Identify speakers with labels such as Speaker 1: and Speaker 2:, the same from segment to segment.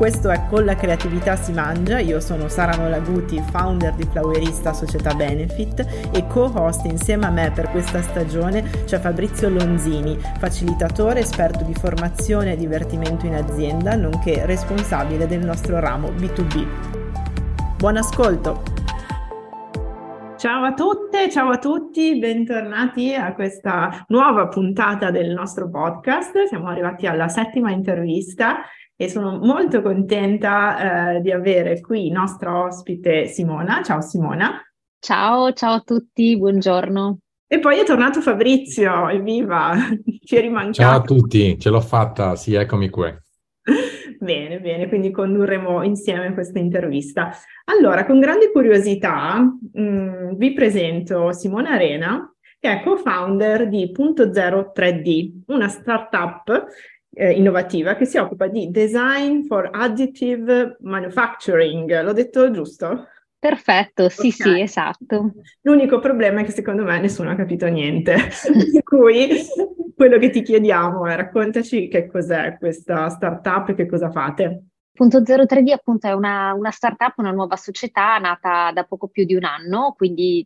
Speaker 1: Questo è Con la creatività si mangia, io sono Sara Nolaguti, founder di Flowerista Società Benefit e co-host insieme a me per questa stagione c'è Fabrizio Lonzini, facilitatore, esperto di formazione e divertimento in azienda, nonché responsabile del nostro ramo B2B. Buon ascolto! Ciao a tutte, ciao a tutti, bentornati a questa nuova puntata del nostro podcast. Siamo arrivati alla settima intervista e sono molto contenta eh, di avere qui nostra ospite Simona. Ciao Simona.
Speaker 2: Ciao, ciao a tutti, buongiorno.
Speaker 1: E poi è tornato Fabrizio, evviva, ci eri mancato.
Speaker 3: Ciao a tutti, ce l'ho fatta, sì, eccomi qui.
Speaker 1: Bene, bene, quindi condurremo insieme questa intervista. Allora, con grande curiosità mh, mm, vi presento Simona Arena, che è co-founder di Punto Zero 3D, una startup eh, innovativa che si occupa di design for additive manufacturing. L'ho detto giusto?
Speaker 2: Perfetto, sì, okay. sì, esatto.
Speaker 1: L'unico problema è che secondo me nessuno ha capito niente, per cui quello che ti chiediamo è raccontaci che cos'è questa startup e che cosa fate.
Speaker 2: Punto 03D appunto è una, una startup, una nuova società nata da poco più di un anno, quindi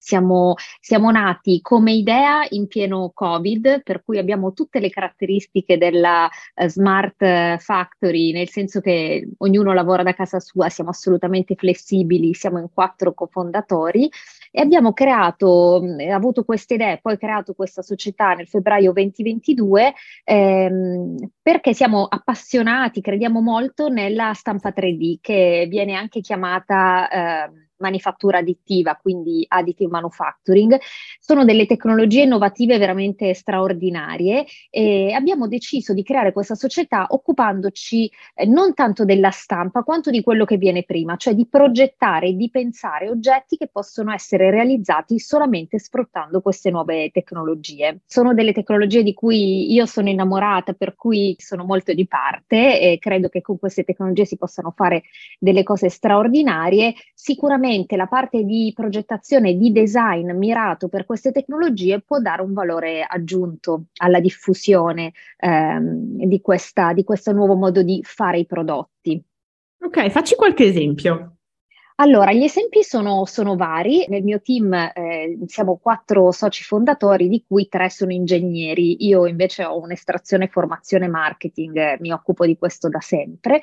Speaker 2: siamo, siamo, nati come idea in pieno Covid, per cui abbiamo tutte le caratteristiche della uh, smart factory, nel senso che ognuno lavora da casa sua, siamo assolutamente flessibili, siamo in quattro cofondatori e abbiamo creato, mh, avuto queste idee, poi creato questa società nel febbraio 2022 ehm, perché siamo appassionati, crediamo molto nella stampa 3D che viene anche chiamata... Eh, manifattura additiva, quindi additive manufacturing, sono delle tecnologie innovative veramente straordinarie e abbiamo deciso di creare questa società occupandoci eh, non tanto della stampa quanto di quello che viene prima, cioè di progettare e di pensare oggetti che possono essere realizzati solamente sfruttando queste nuove tecnologie. Sono delle tecnologie di cui io sono innamorata, per cui sono molto di parte e credo che con queste tecnologie si possano fare delle cose straordinarie. Sicuramente sicuramente la parte di progettazione di design mirato per queste tecnologie può dare un valore aggiunto alla diffusione ehm, di, questa, di questo nuovo modo di fare i prodotti.
Speaker 1: Ok, facci qualche esempio.
Speaker 2: Allora, gli esempi sono, sono vari. Nel mio team eh, siamo quattro soci fondatori, di cui tre sono ingegneri. Io invece ho un'estrazione formazione marketing, eh, mi occupo di questo da sempre.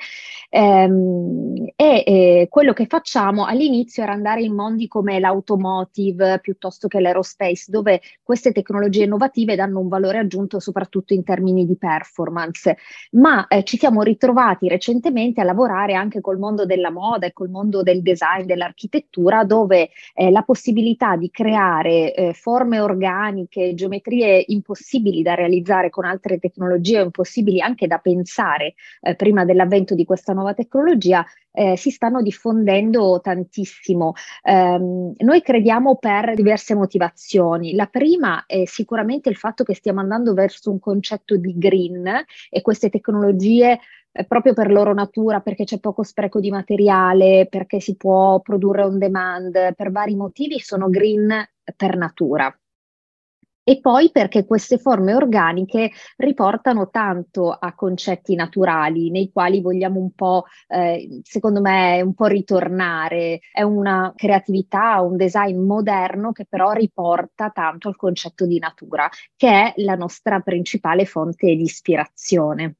Speaker 2: Ehm, e eh, quello che facciamo all'inizio era andare in mondi come l'automotive piuttosto che l'aerospace, dove queste tecnologie innovative danno un valore aggiunto soprattutto in termini di performance. Ma eh, ci siamo ritrovati recentemente a lavorare anche col mondo della moda e col mondo del design design dell'architettura dove eh, la possibilità di creare eh, forme organiche, geometrie impossibili da realizzare con altre tecnologie o impossibili anche da pensare eh, prima dell'avvento di questa nuova tecnologia eh, si stanno diffondendo tantissimo. Um, noi crediamo per diverse motivazioni. La prima è sicuramente il fatto che stiamo andando verso un concetto di green e queste tecnologie proprio per loro natura, perché c'è poco spreco di materiale, perché si può produrre on demand, per vari motivi sono green per natura. E poi perché queste forme organiche riportano tanto a concetti naturali nei quali vogliamo un po', eh, secondo me, un po' ritornare. È una creatività, un design moderno che però riporta tanto al concetto di natura, che è la nostra principale fonte di ispirazione.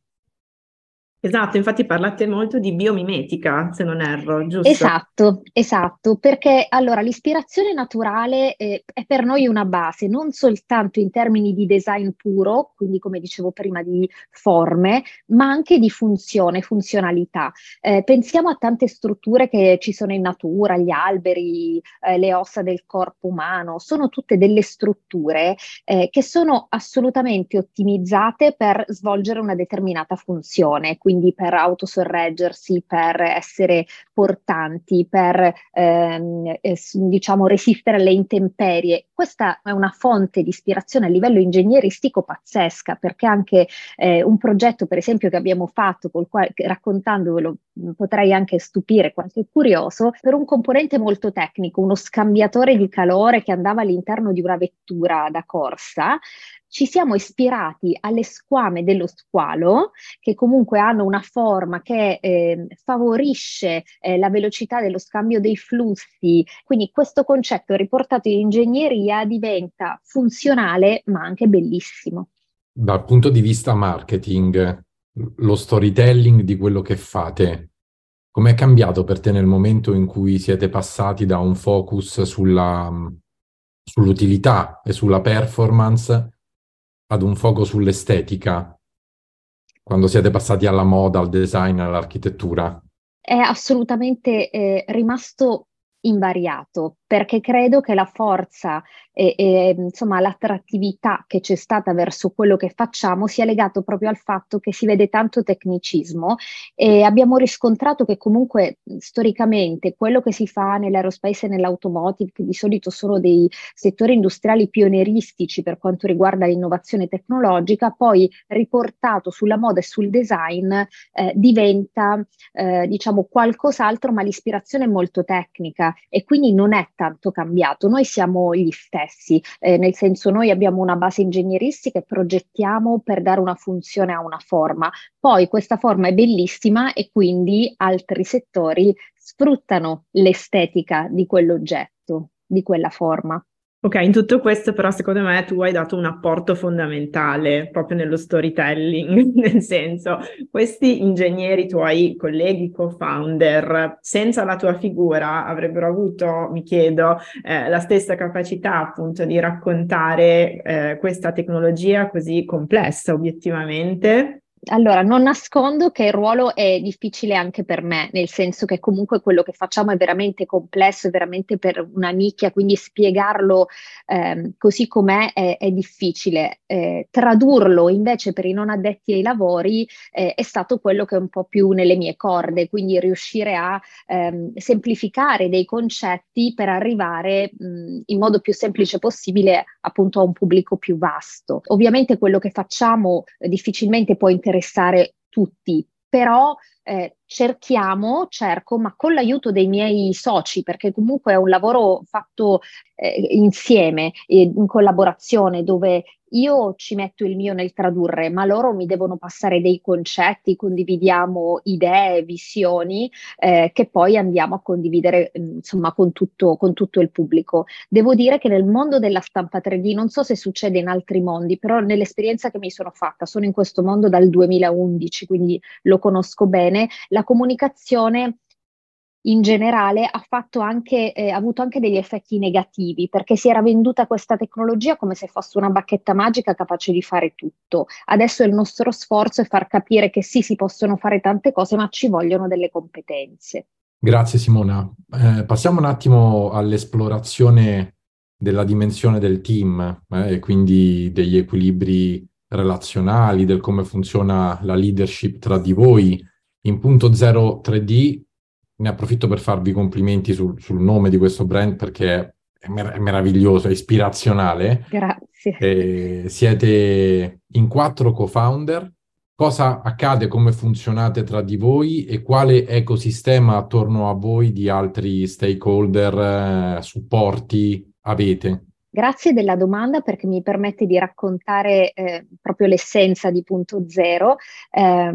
Speaker 1: Esatto, infatti parlate molto di biomimetica, se non erro, giusto?
Speaker 2: Esatto, esatto, perché allora l'ispirazione naturale eh, è per noi una base, non soltanto in termini di design puro, quindi come dicevo prima di forme, ma anche di funzione, funzionalità. Eh, pensiamo a tante strutture che ci sono in natura, gli alberi, eh, le ossa del corpo umano, sono tutte delle strutture eh, che sono assolutamente ottimizzate per svolgere una determinata funzione quindi per autosorreggersi, per essere portanti, per ehm, diciamo resistere alle intemperie. Questa è una fonte di ispirazione a livello ingegneristico pazzesca, perché anche eh, un progetto, per esempio, che abbiamo fatto, col quale, raccontandovelo, potrei anche stupire qualche curioso, per un componente molto tecnico, uno scambiatore di calore che andava all'interno di una vettura da corsa, ci siamo ispirati alle squame dello squalo, che comunque hanno una forma che eh, favorisce eh, la velocità dello scambio dei flussi. Quindi questo concetto riportato in ingegneria diventa funzionale ma anche bellissimo.
Speaker 3: Dal punto di vista marketing, lo storytelling di quello che fate, com'è cambiato per te nel momento in cui siete passati da un focus sulla, sull'utilità e sulla performance ad un foco sull'estetica quando siete passati alla moda, al design, all'architettura?
Speaker 2: È assolutamente eh, rimasto invariato perché credo che la forza e, e, insomma l'attrattività che c'è stata verso quello che facciamo sia legato proprio al fatto che si vede tanto tecnicismo e abbiamo riscontrato che comunque storicamente quello che si fa nell'aerospace e nell'automotive, che di solito sono dei settori industriali pionieristici per quanto riguarda l'innovazione tecnologica, poi riportato sulla moda e sul design eh, diventa eh, diciamo qualcos'altro, ma l'ispirazione è molto tecnica e quindi non è tanto cambiato. Noi siamo gli stessi, eh, nel senso noi abbiamo una base ingegneristica e progettiamo per dare una funzione a una forma. Poi questa forma è bellissima e quindi altri settori sfruttano l'estetica di quell'oggetto, di quella forma.
Speaker 1: Ok, in tutto questo però secondo me tu hai dato un apporto fondamentale proprio nello storytelling, nel senso questi ingegneri tuoi colleghi co-founder senza la tua figura avrebbero avuto, mi chiedo, eh, la stessa capacità appunto di raccontare eh, questa tecnologia così complessa obiettivamente?
Speaker 2: Allora, non nascondo che il ruolo è difficile anche per me, nel senso che comunque quello che facciamo è veramente complesso, è veramente per una nicchia, quindi spiegarlo eh, così com'è è, è difficile. Eh, tradurlo invece per i non addetti ai lavori eh, è stato quello che è un po' più nelle mie corde, quindi riuscire a ehm, semplificare dei concetti per arrivare mh, in modo più semplice possibile appunto a un pubblico più vasto. Ovviamente quello che facciamo eh, difficilmente può interessare interessare tutti, però eh, cerchiamo, cerco, ma con l'aiuto dei miei soci, perché comunque è un lavoro fatto eh, insieme, eh, in collaborazione, dove io ci metto il mio nel tradurre, ma loro mi devono passare dei concetti, condividiamo idee, visioni eh, che poi andiamo a condividere mm, insomma con tutto, con tutto il pubblico. Devo dire che nel mondo della stampa 3D, non so se succede in altri mondi, però nell'esperienza che mi sono fatta, sono in questo mondo dal 2011, quindi lo conosco bene, la comunicazione in generale ha, anche, eh, avuto anche degli effetti negativi perché si era venduta questa tecnologia come se fosse una bacchetta magica capace di fare tutto. Adesso il nostro sforzo è far capire che sì, si possono fare tante cose, ma ci vogliono delle competenze.
Speaker 3: Grazie Simona. Eh, passiamo un attimo all'esplorazione della dimensione del team eh, e quindi degli equilibri relazionali, del come funziona la leadership tra di voi. In punto 0 3D ne approfitto per farvi complimenti sul, sul nome di questo brand perché è, mer- è meraviglioso, è ispirazionale.
Speaker 2: Grazie.
Speaker 3: E siete in quattro co-founder. Cosa accade, come funzionate tra di voi e quale ecosistema attorno a voi di altri stakeholder, eh, supporti avete?
Speaker 2: Grazie della domanda perché mi permette di raccontare eh, proprio l'essenza di punto zero. Eh,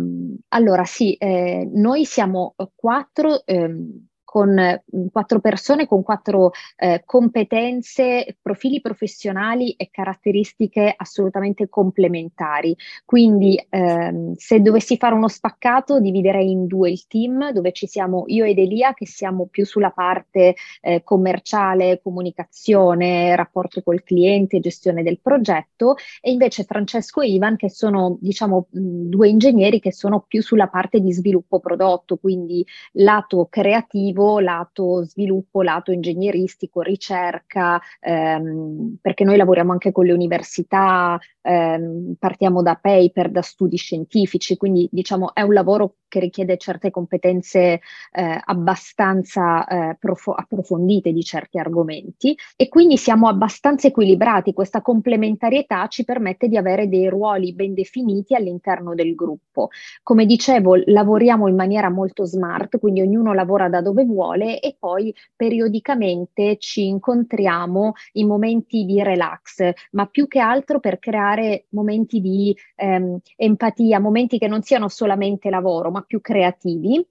Speaker 2: allora sì, eh, noi siamo quattro ehm, con quattro persone con quattro eh, competenze, profili professionali e caratteristiche assolutamente complementari. Quindi ehm, se dovessi fare uno spaccato dividerei in due il team dove ci siamo io ed Elia che siamo più sulla parte eh, commerciale, comunicazione, rapporto col cliente, gestione del progetto e invece Francesco e Ivan che sono diciamo due ingegneri che sono più sulla parte di sviluppo prodotto, quindi lato creativo dicevo, lato sviluppo, lato ingegneristico, ricerca, ehm, perché noi lavoriamo anche con le università, ehm, partiamo da paper, da studi scientifici, quindi diciamo è un lavoro che richiede certe competenze eh, abbastanza eh, profo- approfondite di certi argomenti e quindi siamo abbastanza equilibrati. Questa complementarietà ci permette di avere dei ruoli ben definiti all'interno del gruppo. Come dicevo, lavoriamo in maniera molto smart, quindi ognuno lavora da dove vuole e poi periodicamente ci incontriamo in momenti di relax, ma più che altro per creare momenti di ehm, empatia, momenti che non siano solamente lavoro, ma più creativi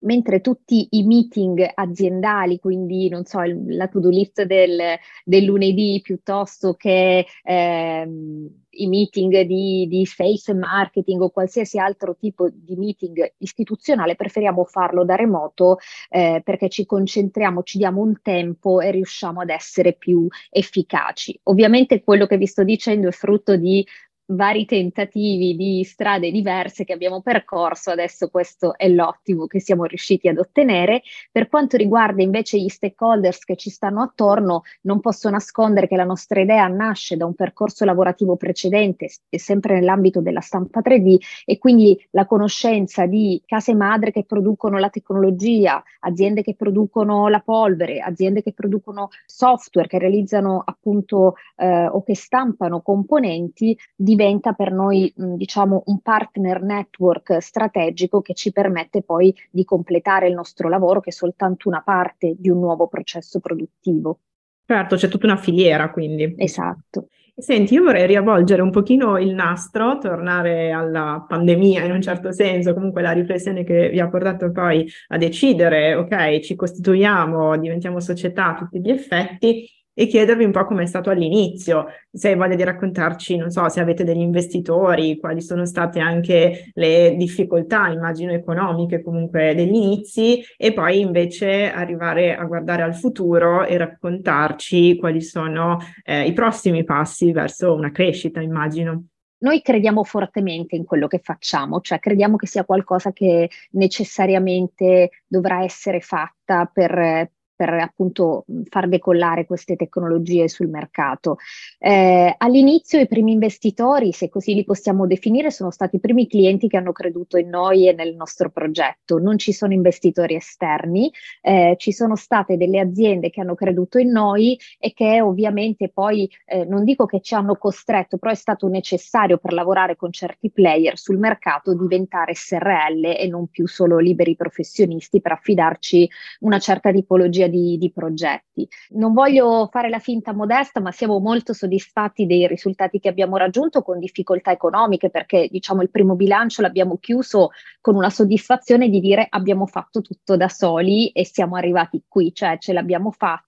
Speaker 2: mentre tutti i meeting aziendali, quindi non so, il, la to-do list del, del lunedì piuttosto che ehm, i meeting di, di face marketing o qualsiasi altro tipo di meeting istituzionale, preferiamo farlo da remoto eh, perché ci concentriamo, ci diamo un tempo e riusciamo ad essere più efficaci. Ovviamente quello che vi sto dicendo è frutto di vari tentativi di strade diverse che abbiamo percorso, adesso questo è l'ottimo che siamo riusciti ad ottenere. Per quanto riguarda invece gli stakeholders che ci stanno attorno, non posso nascondere che la nostra idea nasce da un percorso lavorativo precedente, sempre nell'ambito della stampa 3D e quindi la conoscenza di case madre che producono la tecnologia, aziende che producono la polvere, aziende che producono software, che realizzano appunto eh, o che stampano componenti, di diventa per noi diciamo un partner network strategico che ci permette poi di completare il nostro lavoro che è soltanto una parte di un nuovo processo produttivo.
Speaker 1: Certo, c'è tutta una filiera quindi.
Speaker 2: Esatto.
Speaker 1: Senti, io vorrei riavvolgere un pochino il nastro, tornare alla pandemia in un certo senso, comunque la riflessione che vi ha portato poi a decidere, ok, ci costituiamo, diventiamo società a tutti gli effetti, e chiedervi un po' come è stato all'inizio, se hai voglia di raccontarci, non so, se avete degli investitori, quali sono state anche le difficoltà, immagino economiche comunque degli inizi e poi invece arrivare a guardare al futuro e raccontarci quali sono eh, i prossimi passi verso una crescita, immagino.
Speaker 2: Noi crediamo fortemente in quello che facciamo, cioè crediamo che sia qualcosa che necessariamente dovrà essere fatta per, per appunto far decollare queste tecnologie sul mercato. Eh, all'inizio i primi investitori, se così li possiamo definire, sono stati i primi clienti che hanno creduto in noi e nel nostro progetto. Non ci sono investitori esterni, eh, ci sono state delle aziende che hanno creduto in noi e che ovviamente poi eh, non dico che ci hanno costretto, però è stato necessario per lavorare con certi player sul mercato diventare SRL e non più solo liberi professionisti per affidarci una certa tipologia di, di, progetti. Non voglio fare la finta modesta, ma siamo molto soddisfatti dei risultati che abbiamo raggiunto con difficoltà economiche, perché diciamo il primo bilancio l'abbiamo chiuso con una soddisfazione di dire abbiamo fatto tutto da soli e siamo arrivati qui, cioè ce l'abbiamo fatta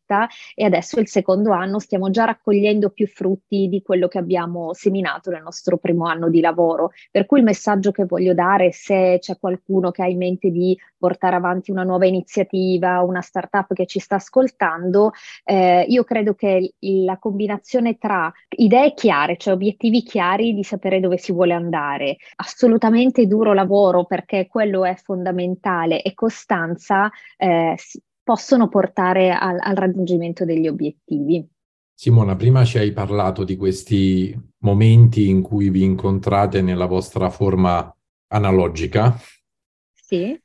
Speaker 2: e adesso il secondo anno stiamo già raccogliendo più frutti di quello che abbiamo seminato nel nostro primo anno di lavoro. Per cui il messaggio che voglio dare, se c'è qualcuno che ha in mente di portare avanti una nuova iniziativa, una startup che ci sta ascoltando, eh, io credo che la combinazione tra idee chiare, cioè obiettivi chiari di sapere dove si vuole andare, assolutamente duro lavoro perché quello è fondamentale e costanza eh, possono portare al, al raggiungimento degli obiettivi.
Speaker 3: Simona, prima ci hai parlato di questi momenti in cui vi incontrate nella vostra forma analogica.
Speaker 2: Sì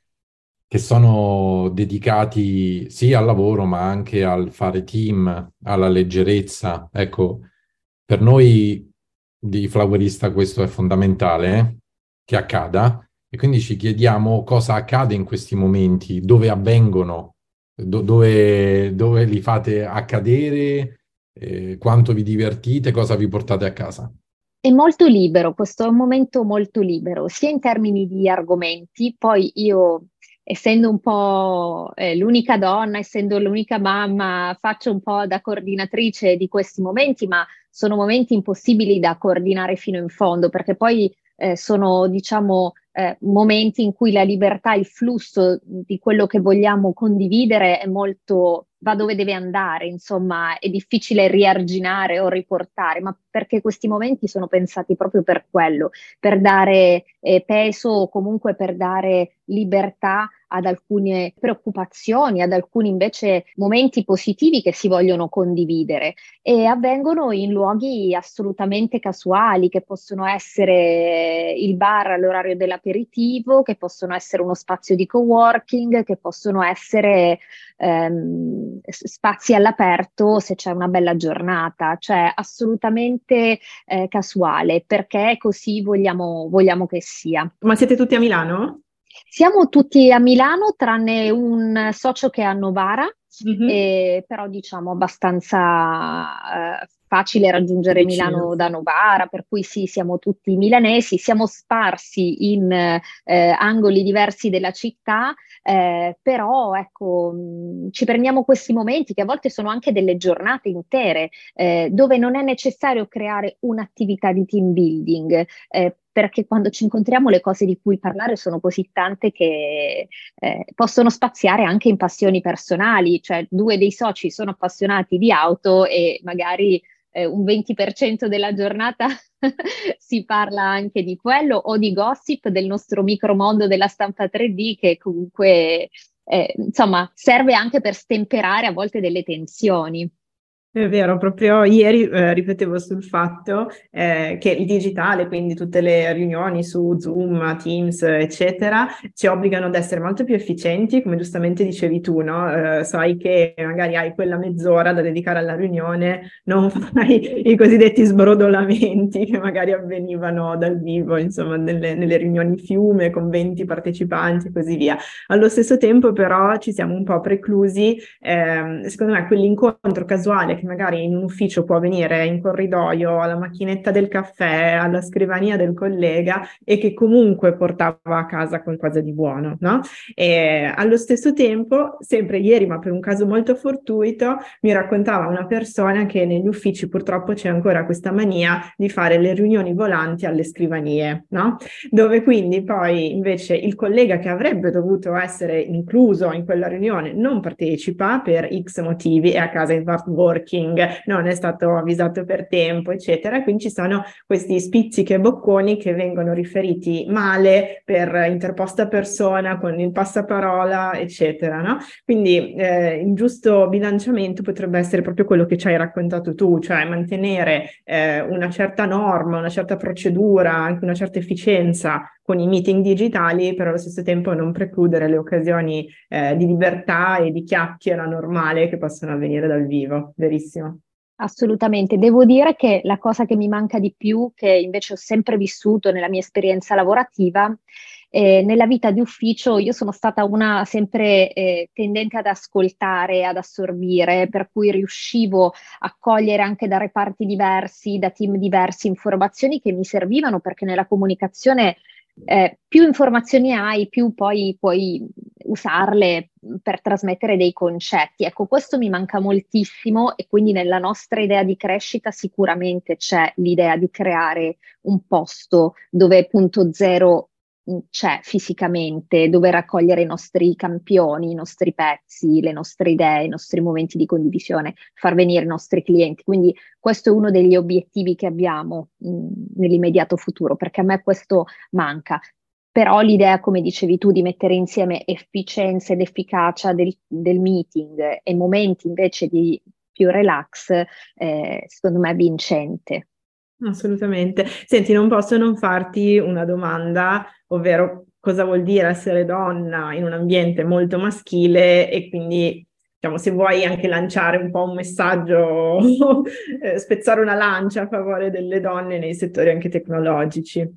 Speaker 3: che sono dedicati sì al lavoro, ma anche al fare team, alla leggerezza. Ecco, per noi di Flowerista questo è fondamentale eh, che accada e quindi ci chiediamo cosa accade in questi momenti, dove avvengono, do- dove, dove, li fate accadere, eh, quanto vi divertite, cosa vi portate a casa.
Speaker 2: È molto libero, questo è un momento molto libero, sia in termini di argomenti, poi io essendo un po' eh, l'unica donna, essendo l'unica mamma, faccio un po' da coordinatrice di questi momenti, ma sono momenti impossibili da coordinare fino in fondo, perché poi eh, sono, diciamo, eh, momenti in cui la libertà, il flusso di quello che vogliamo condividere è molto va dove deve andare, insomma, è difficile riarginare o riportare, ma perché questi momenti sono pensati proprio per quello, per dare eh, peso o comunque per dare libertà ad alcune preoccupazioni, ad alcuni invece momenti positivi che si vogliono condividere e avvengono in luoghi assolutamente casuali che possono essere il bar all'orario dell'aperitivo, che possono essere uno spazio di coworking, che possono essere ehm, spazi all'aperto se c'è una bella giornata, cioè assolutamente eh, casuale perché così vogliamo, vogliamo che sia.
Speaker 1: Ma siete tutti a Milano?
Speaker 2: Siamo tutti a Milano, tranne un socio che è a Novara, mm-hmm. eh, però diciamo abbastanza eh, facile raggiungere Vicino. Milano da Novara, per cui sì, siamo tutti milanesi, siamo sparsi in eh, angoli diversi della città, eh, però ecco, mh, ci prendiamo questi momenti che a volte sono anche delle giornate intere, eh, dove non è necessario creare un'attività di team building eh, perché quando ci incontriamo le cose di cui parlare sono così tante che eh, possono spaziare anche in passioni personali, cioè due dei soci sono appassionati di auto e magari eh, un 20% della giornata si parla anche di quello o di gossip del nostro micromondo della stampa 3D che comunque eh, insomma serve anche per stemperare a volte delle tensioni.
Speaker 1: È vero, proprio ieri eh, ripetevo sul fatto eh, che il digitale, quindi tutte le riunioni su Zoom, Teams, eccetera, ci obbligano ad essere molto più efficienti, come giustamente dicevi tu, no? Eh, sai che magari hai quella mezz'ora da dedicare alla riunione, non fai i cosiddetti sbrodolamenti che magari avvenivano dal vivo, insomma, nelle, nelle riunioni fiume con 20 partecipanti e così via. Allo stesso tempo, però, ci siamo un po' preclusi, ehm, secondo me, quell'incontro casuale che magari in un ufficio può venire in corridoio, alla macchinetta del caffè, alla scrivania del collega e che comunque portava a casa qualcosa di buono, no? E allo stesso tempo, sempre ieri, ma per un caso molto fortuito, mi raccontava una persona che negli uffici purtroppo c'è ancora questa mania di fare le riunioni volanti alle scrivanie, no? Dove quindi poi invece il collega che avrebbe dovuto essere incluso in quella riunione non partecipa per X motivi, è a casa in smart working networking, non è stato avvisato per tempo, eccetera. Quindi ci sono questi spizzichi e bocconi che vengono riferiti male per interposta persona con il passaparola, eccetera. No? Quindi eh, il giusto bilanciamento potrebbe essere proprio quello che ci hai raccontato tu, cioè mantenere eh, una certa norma, una certa procedura, anche una certa efficienza con i meeting digitali, però allo stesso tempo non precludere le occasioni eh, di libertà e di chiacchiera normale che possono avvenire dal vivo. Verissimo.
Speaker 2: Assolutamente, devo dire che la cosa che mi manca di più, che invece ho sempre vissuto nella mia esperienza lavorativa, eh, nella vita di ufficio io sono stata una sempre eh, tendente ad ascoltare, ad assorbire, per cui riuscivo a cogliere anche da reparti diversi, da team diversi, informazioni che mi servivano perché nella comunicazione eh, più informazioni hai, più poi puoi usarle per trasmettere dei concetti. Ecco, questo mi manca moltissimo e quindi nella nostra idea di crescita sicuramente c'è l'idea di creare un posto dove punto zero c'è fisicamente, dove raccogliere i nostri campioni, i nostri pezzi, le nostre idee, i nostri momenti di condivisione, far venire i nostri clienti. Quindi questo è uno degli obiettivi che abbiamo mh, nell'immediato futuro, perché a me questo manca. Però l'idea, come dicevi tu, di mettere insieme efficienza ed efficacia del, del meeting e momenti invece di più relax, eh, secondo me è vincente.
Speaker 1: Assolutamente. Senti, non posso non farti una domanda, ovvero cosa vuol dire essere donna in un ambiente molto maschile e quindi, diciamo, se vuoi anche lanciare un po' un messaggio, eh, spezzare una lancia a favore delle donne nei settori anche tecnologici.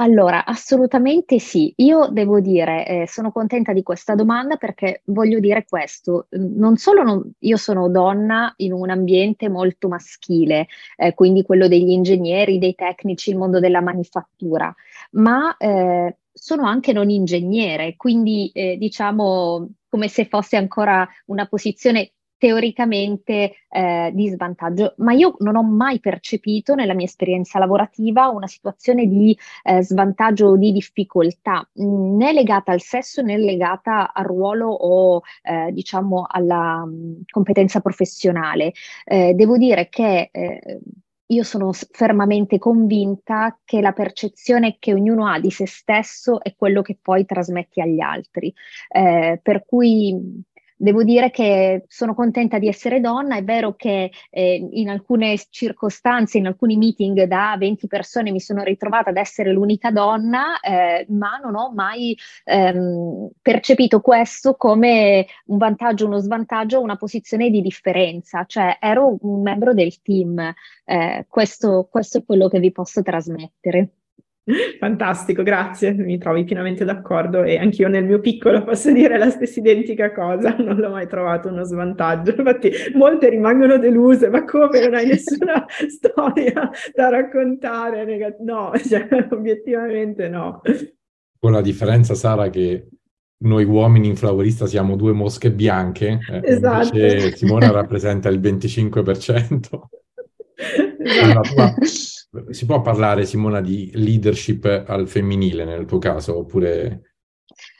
Speaker 2: Allora, assolutamente sì. Io devo dire, eh, sono contenta di questa domanda perché voglio dire questo, non solo non, io sono donna in un ambiente molto maschile, eh, quindi quello degli ingegneri, dei tecnici, il mondo della manifattura, ma eh, sono anche non ingegnere, quindi eh, diciamo come se fosse ancora una posizione teoricamente eh, di svantaggio, ma io non ho mai percepito nella mia esperienza lavorativa una situazione di eh, svantaggio o di difficoltà, mh, né legata al sesso né legata al ruolo o eh, diciamo alla mh, competenza professionale. Eh, devo dire che eh, io sono fermamente convinta che la percezione che ognuno ha di se stesso è quello che poi trasmetti agli altri. Eh, per cui Devo dire che sono contenta di essere donna, è vero che eh, in alcune circostanze, in alcuni meeting da 20 persone mi sono ritrovata ad essere l'unica donna, eh, ma non ho mai ehm, percepito questo come un vantaggio, uno svantaggio, una posizione di differenza, cioè ero un membro del team, eh, questo, questo è quello che vi posso trasmettere.
Speaker 1: Fantastico, grazie, mi trovi pienamente d'accordo e anch'io nel mio piccolo posso dire la stessa identica cosa, non l'ho mai trovato uno svantaggio, infatti molte rimangono deluse, ma come non hai nessuna storia da raccontare? No, cioè, obiettivamente no.
Speaker 3: Con la differenza, Sara, che noi uomini in Flavorista siamo due mosche bianche, eh, esatto. invece Simona rappresenta il 25%. Esatto. Si può parlare, Simona, di leadership al femminile nel tuo caso, oppure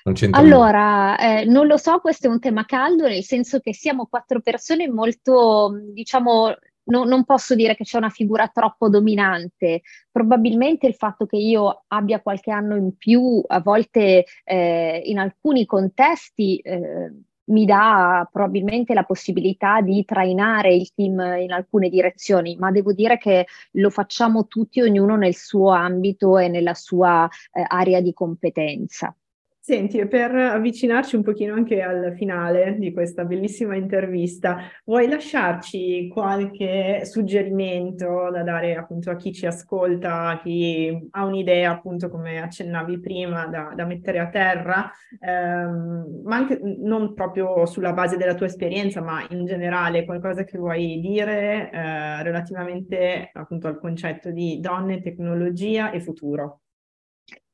Speaker 3: non
Speaker 2: Allora, eh, non lo so, questo è un tema caldo, nel senso che siamo quattro persone molto, diciamo, no, non posso dire che c'è una figura troppo dominante. Probabilmente il fatto che io abbia qualche anno in più, a volte eh, in alcuni contesti, eh, mi dà probabilmente la possibilità di trainare il team in alcune direzioni, ma devo dire che lo facciamo tutti, ognuno nel suo ambito e nella sua eh, area di competenza.
Speaker 1: Senti, per avvicinarci un pochino anche al finale di questa bellissima intervista, vuoi lasciarci qualche suggerimento da dare appunto a chi ci ascolta, a chi ha un'idea appunto come accennavi prima da, da mettere a terra, ehm, ma anche non proprio sulla base della tua esperienza, ma in generale qualcosa che vuoi dire eh, relativamente appunto al concetto di donne, tecnologia e futuro?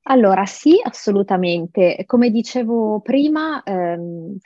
Speaker 2: Allora, sì, assolutamente. Come dicevo prima, ehm,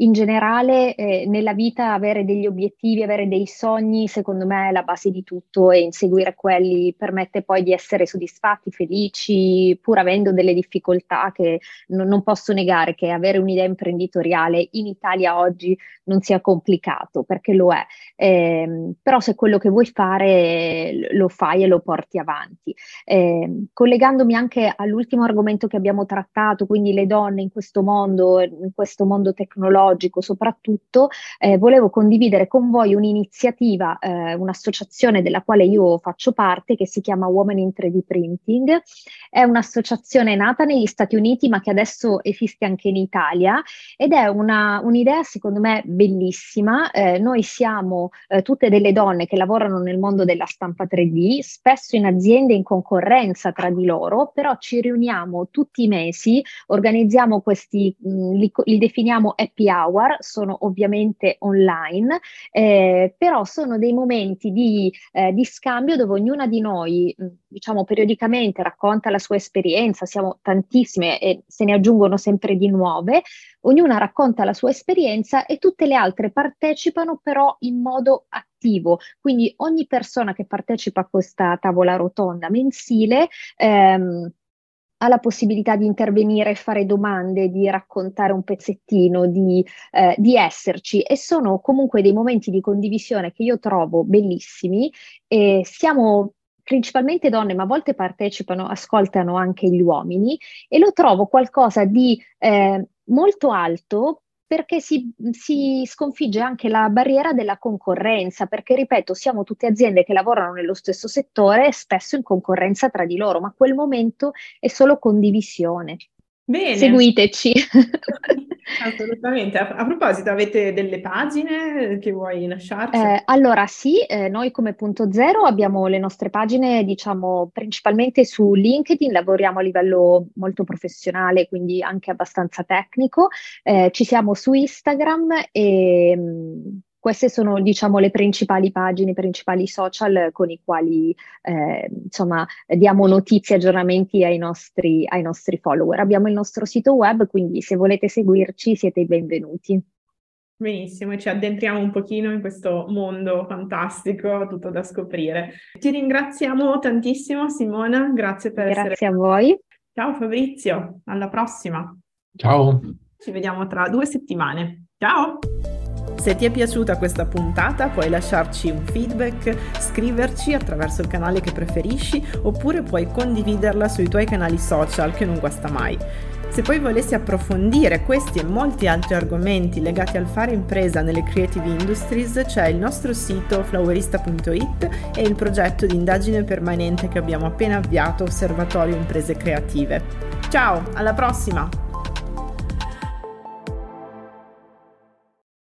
Speaker 2: in generale eh, nella vita avere degli obiettivi, avere dei sogni, secondo me è la base di tutto e inseguire quelli permette poi di essere soddisfatti, felici, pur avendo delle difficoltà che non, non posso negare che avere un'idea imprenditoriale in Italia oggi non sia complicato, perché lo è. Eh, però se quello che vuoi fare lo fai e lo porti avanti. Eh, collegandomi anche all'ultimo argomento che abbiamo trattato, quindi le donne in questo mondo, in questo mondo tecnologico, ecologico soprattutto, eh, volevo condividere con voi un'iniziativa, eh, un'associazione della quale io faccio parte che si chiama Women in 3D Printing. È un'associazione nata negli Stati Uniti ma che adesso esiste anche in Italia ed è una, un'idea secondo me bellissima. Eh, noi siamo eh, tutte delle donne che lavorano nel mondo della stampa 3D, spesso in aziende in concorrenza tra di loro, però ci riuniamo tutti i mesi, organizziamo questi, mh, li, li definiamo happy hour sono ovviamente online, eh, però sono dei momenti di, eh, di, scambio dove ognuna di noi, mm, diciamo, periodicamente racconta la sua esperienza, siamo tantissime e se ne aggiungono sempre di nuove, ognuna racconta la sua esperienza e tutte le altre partecipano però in modo attivo, quindi ogni persona che partecipa a questa tavola rotonda mensile ehm, ha la possibilità di intervenire, fare domande, di raccontare un pezzettino, di, eh, di, esserci. E sono comunque dei momenti di condivisione che io trovo bellissimi. E siamo principalmente donne, ma a volte partecipano, ascoltano anche gli uomini. E lo trovo qualcosa di eh, molto alto perché si, si, sconfigge anche la barriera della concorrenza, perché ripeto, siamo tutte aziende che lavorano nello stesso settore, spesso in concorrenza tra di loro, ma quel momento è solo condivisione. Bene. Seguiteci.
Speaker 1: Assolutamente. A, a, proposito, avete delle pagine che vuoi lasciarci?
Speaker 2: Eh, allora sì, eh, noi come punto zero abbiamo le nostre pagine, diciamo, principalmente su LinkedIn, lavoriamo a livello molto professionale, quindi anche abbastanza tecnico. Eh, ci siamo su Instagram e mh, queste sono, diciamo, le principali pagine, i principali social con i quali, eh, insomma, diamo notizie, aggiornamenti ai nostri, ai nostri follower. Abbiamo il nostro sito web, quindi se volete seguirci siete i benvenuti.
Speaker 1: Benissimo, e ci addentriamo un pochino in questo mondo fantastico, tutto da scoprire. Ti ringraziamo tantissimo Simona, grazie per
Speaker 2: grazie
Speaker 1: essere...
Speaker 2: Grazie a voi.
Speaker 1: Ciao Fabrizio, alla prossima.
Speaker 3: Ciao.
Speaker 1: Ci vediamo tra due settimane. Ciao. Se ti è piaciuta questa puntata puoi lasciarci un feedback, scriverci attraverso il canale che preferisci oppure puoi condividerla sui tuoi canali social che non guasta mai. Se poi volessi approfondire questi e molti altri argomenti legati al fare impresa nelle creative industries, c'è il nostro sito flowerista.it e il progetto di indagine permanente che abbiamo appena avviato, Osservatorio Imprese Creative. Ciao, alla prossima!